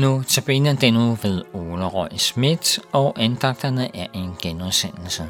Nu tabiner den nu ved Ole Røg Schmidt, og andagterne er en genudsendelse.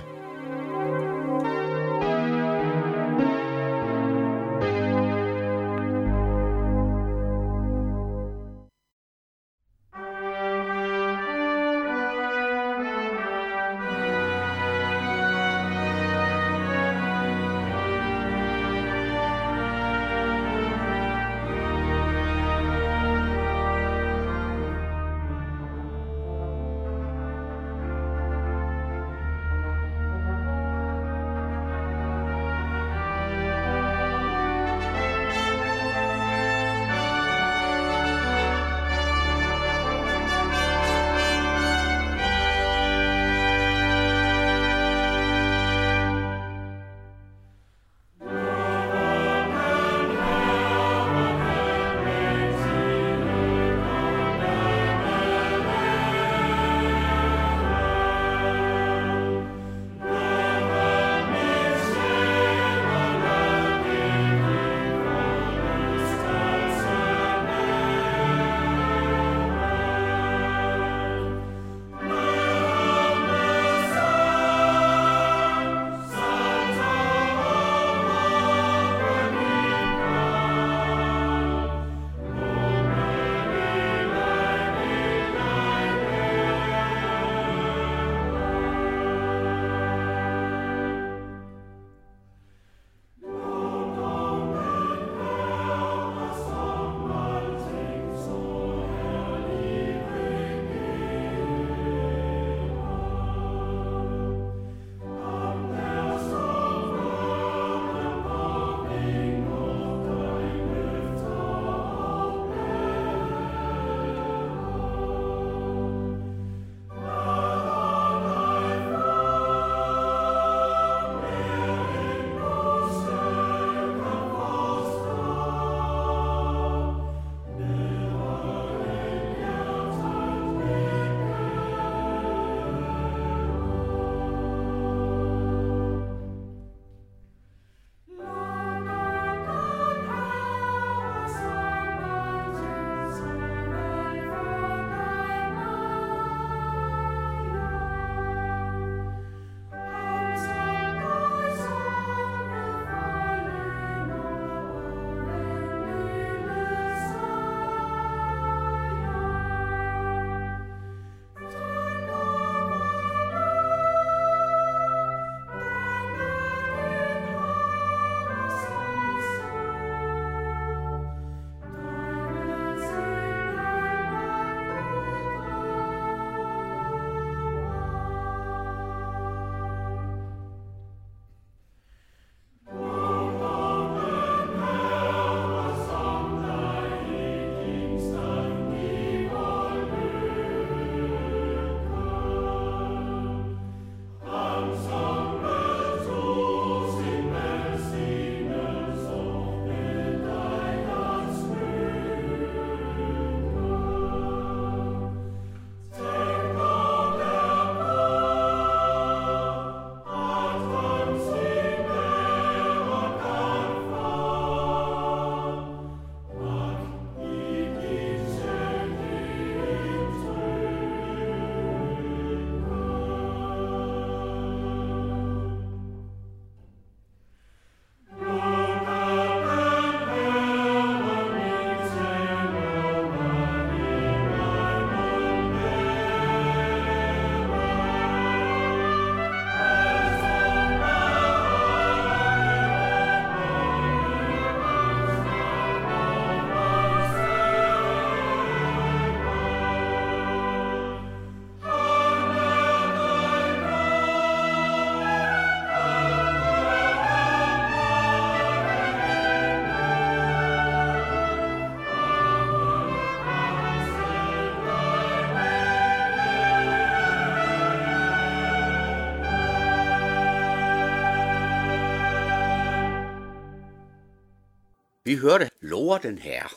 Vi hørte Lover den Herre.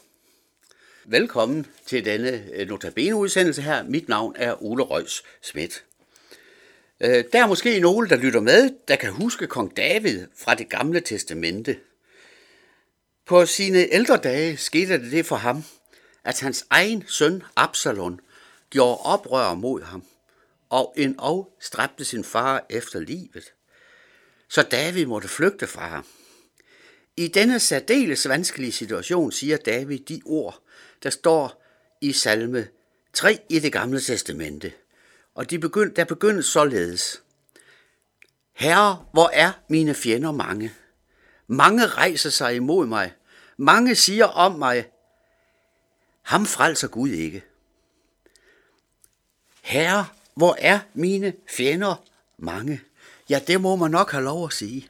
Velkommen til denne øh, Notabene-udsendelse her. Mit navn er Ole Røs Schmidt. Øh, der er måske nogle, der lytter med, der kan huske kong David fra det gamle testamente. På sine ældre dage skete det det for ham, at hans egen søn Absalon gjorde oprør mod ham, og en og stræbte sin far efter livet. Så David måtte flygte fra ham. I denne særdeles vanskelige situation siger David de ord, der står i salme 3 i det gamle testamente. Og de begynd, der begyndes således. Herre, hvor er mine fjender mange? Mange rejser sig imod mig. Mange siger om mig, ham frelser Gud ikke. Herre, hvor er mine fjender mange? Ja, det må man nok have lov at sige.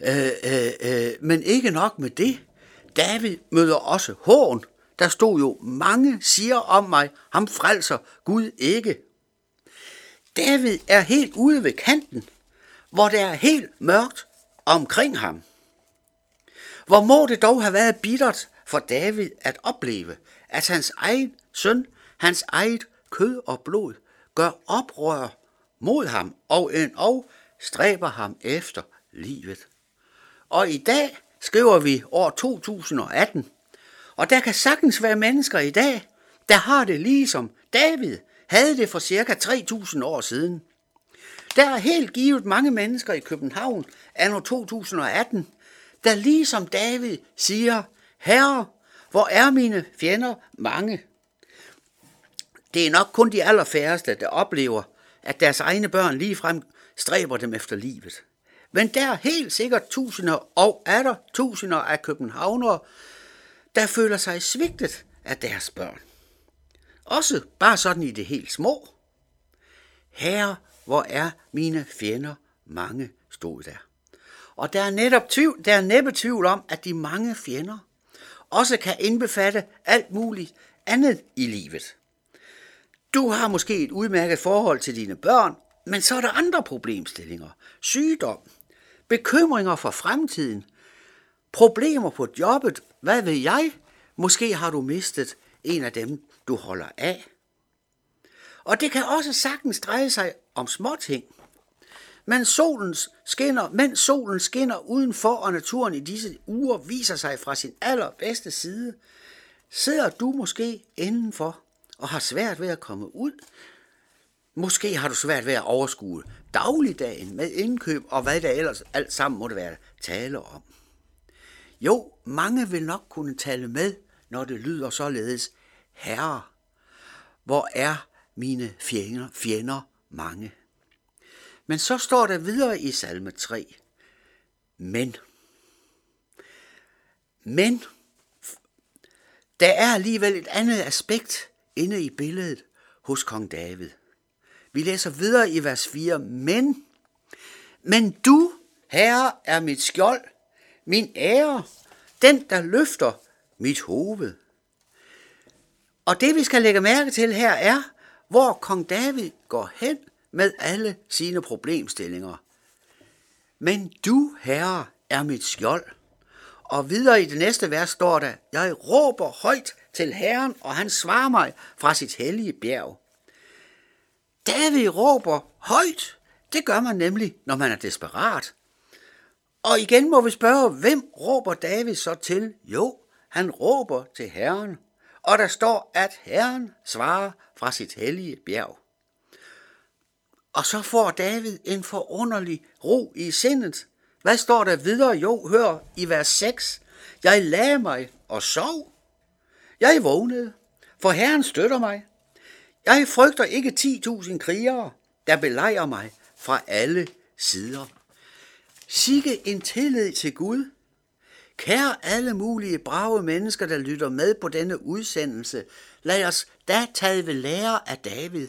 Øh, øh, øh, men ikke nok med det. David møder også hån. Der stod jo, mange siger om mig, ham frelser Gud ikke. David er helt ude ved kanten, hvor det er helt mørkt omkring ham. Hvor må det dog have været bittert for David at opleve, at hans egen søn, hans eget kød og blod, gør oprør mod ham og en og stræber ham efter livet. Og i dag skriver vi år 2018, og der kan sagtens være mennesker i dag, der har det ligesom David havde det for cirka 3000 år siden. Der er helt givet mange mennesker i København anno 2018, der ligesom David siger, Herre, hvor er mine fjender mange? Det er nok kun de allerfærreste, der oplever, at deres egne børn ligefrem stræber dem efter livet. Men der er helt sikkert tusinder og er der tusinder af københavnere, der føler sig svigtet af deres børn. Også bare sådan i det helt små. Herre, hvor er mine fjender mange, stod der. Og der er netop tvivl, der er næppe tvivl om, at de mange fjender også kan indbefatte alt muligt andet i livet. Du har måske et udmærket forhold til dine børn, men så er der andre problemstillinger. Sygdom, bekymringer for fremtiden, problemer på jobbet, hvad ved jeg? Måske har du mistet en af dem, du holder af. Og det kan også sagtens dreje sig om småting. Men solen skinner, mens solen skinner udenfor, og naturen i disse uger viser sig fra sin allerbedste side, sidder du måske indenfor og har svært ved at komme ud. Måske har du svært ved at overskue dagligdagen med indkøb og hvad der ellers alt sammen måtte være tale om. Jo, mange vil nok kunne tale med, når det lyder således, Herre, hvor er mine fjender, fjender mange? Men så står der videre i salme 3, men. Men, der er alligevel et andet aspekt inde i billedet hos kong David. Vi læser videre i vers 4, men, men du, herre, er mit skjold, min ære, den, der løfter mit hoved. Og det, vi skal lægge mærke til her, er, hvor kong David går hen med alle sine problemstillinger. Men du, herre, er mit skjold. Og videre i det næste vers står der, jeg råber højt til Herren, og han svarer mig fra sit hellige bjerg. David råber højt. Det gør man nemlig, når man er desperat. Og igen må vi spørge, hvem råber David så til? Jo, han råber til Herren. Og der står, at Herren svarer fra sit hellige bjerg. Og så får David en forunderlig ro i sindet. Hvad står der videre? Jo, hør i vers 6. Jeg lagde mig og sov. Jeg vågnede, for Herren støtter mig. Jeg frygter ikke 10.000 krigere, der belejrer mig fra alle sider. Sikke en tillid til Gud. Kære alle mulige brave mennesker, der lytter med på denne udsendelse, lad os da tage ved lære af David.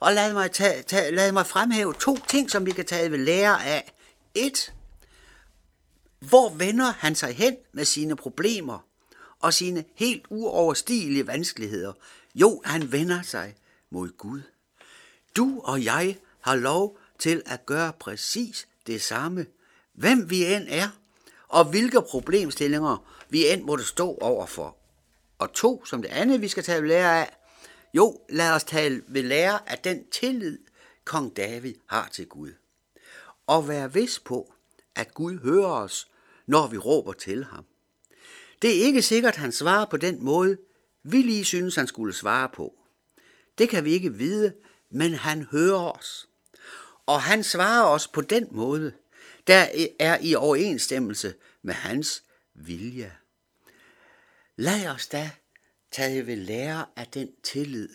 Og lad mig, tage, tage, lad mig fremhæve to ting, som vi kan tage ved lære af. Et. Hvor vender han sig hen med sine problemer og sine helt uoverstigelige vanskeligheder? Jo, han vender sig mod Gud. Du og jeg har lov til at gøre præcis det samme, hvem vi end er, og hvilke problemstillinger vi end måtte stå overfor. Og to, som det andet, vi skal tage lære af, jo, lad os tale ved lære af den tillid, kong David har til Gud. Og være vis på, at Gud hører os, når vi råber til ham. Det er ikke sikkert, at han svarer på den måde, vi lige synes, han skulle svare på. Det kan vi ikke vide, men han hører os. Og han svarer os på den måde, der er i overensstemmelse med hans vilje. Lad os da tage ved lære af den tillid,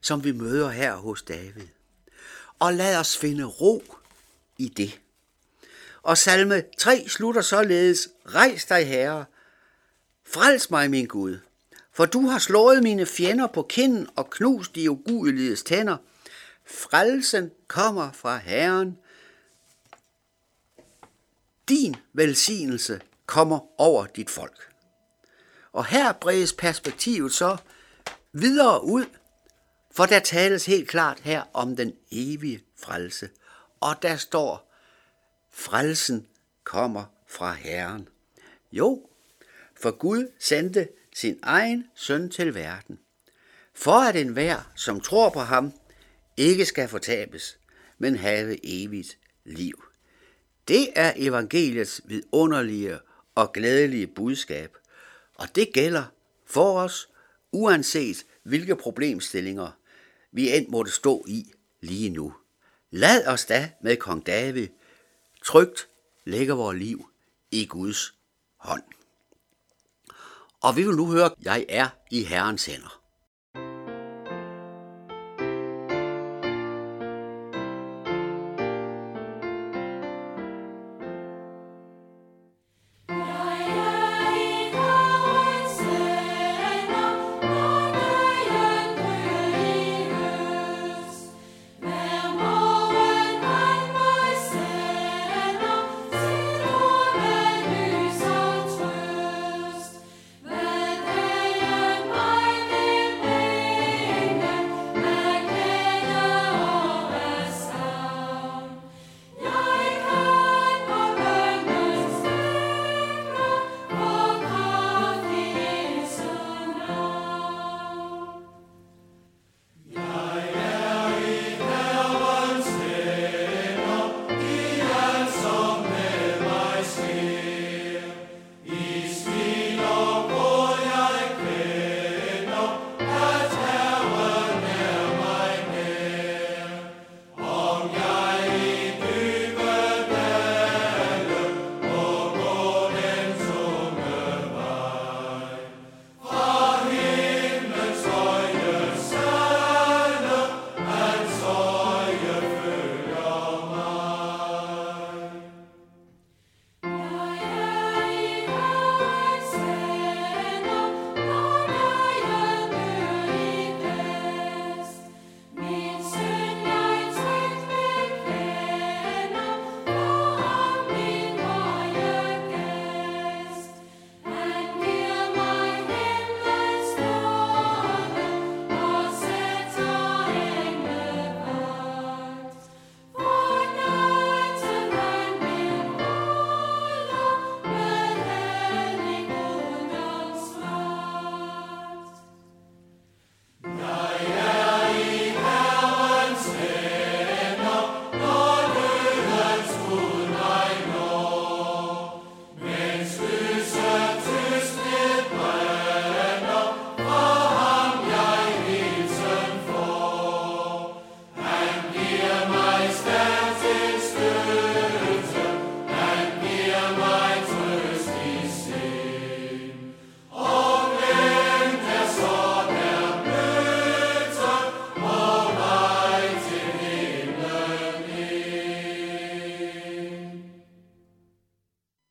som vi møder her hos David. Og lad os finde ro i det. Og salme 3 slutter således, Rejs dig, Herre, frels mig, min Gud, for du har slået mine fjender på kinden og knust de ugudeliges tænder. Frelsen kommer fra Herren. Din velsignelse kommer over dit folk. Og her bredes perspektivet så videre ud, for der tales helt klart her om den evige frelse. Og der står, frelsen kommer fra Herren. Jo, for Gud sendte sin egen søn til verden, for at enhver, som tror på ham, ikke skal fortabes, men have evigt liv. Det er evangeliets vidunderlige og glædelige budskab, og det gælder for os, uanset hvilke problemstillinger vi end måtte stå i lige nu. Lad os da med kong David trygt lægge vores liv i Guds hånd. Og vi vil nu høre, jeg er i Herrens hænder.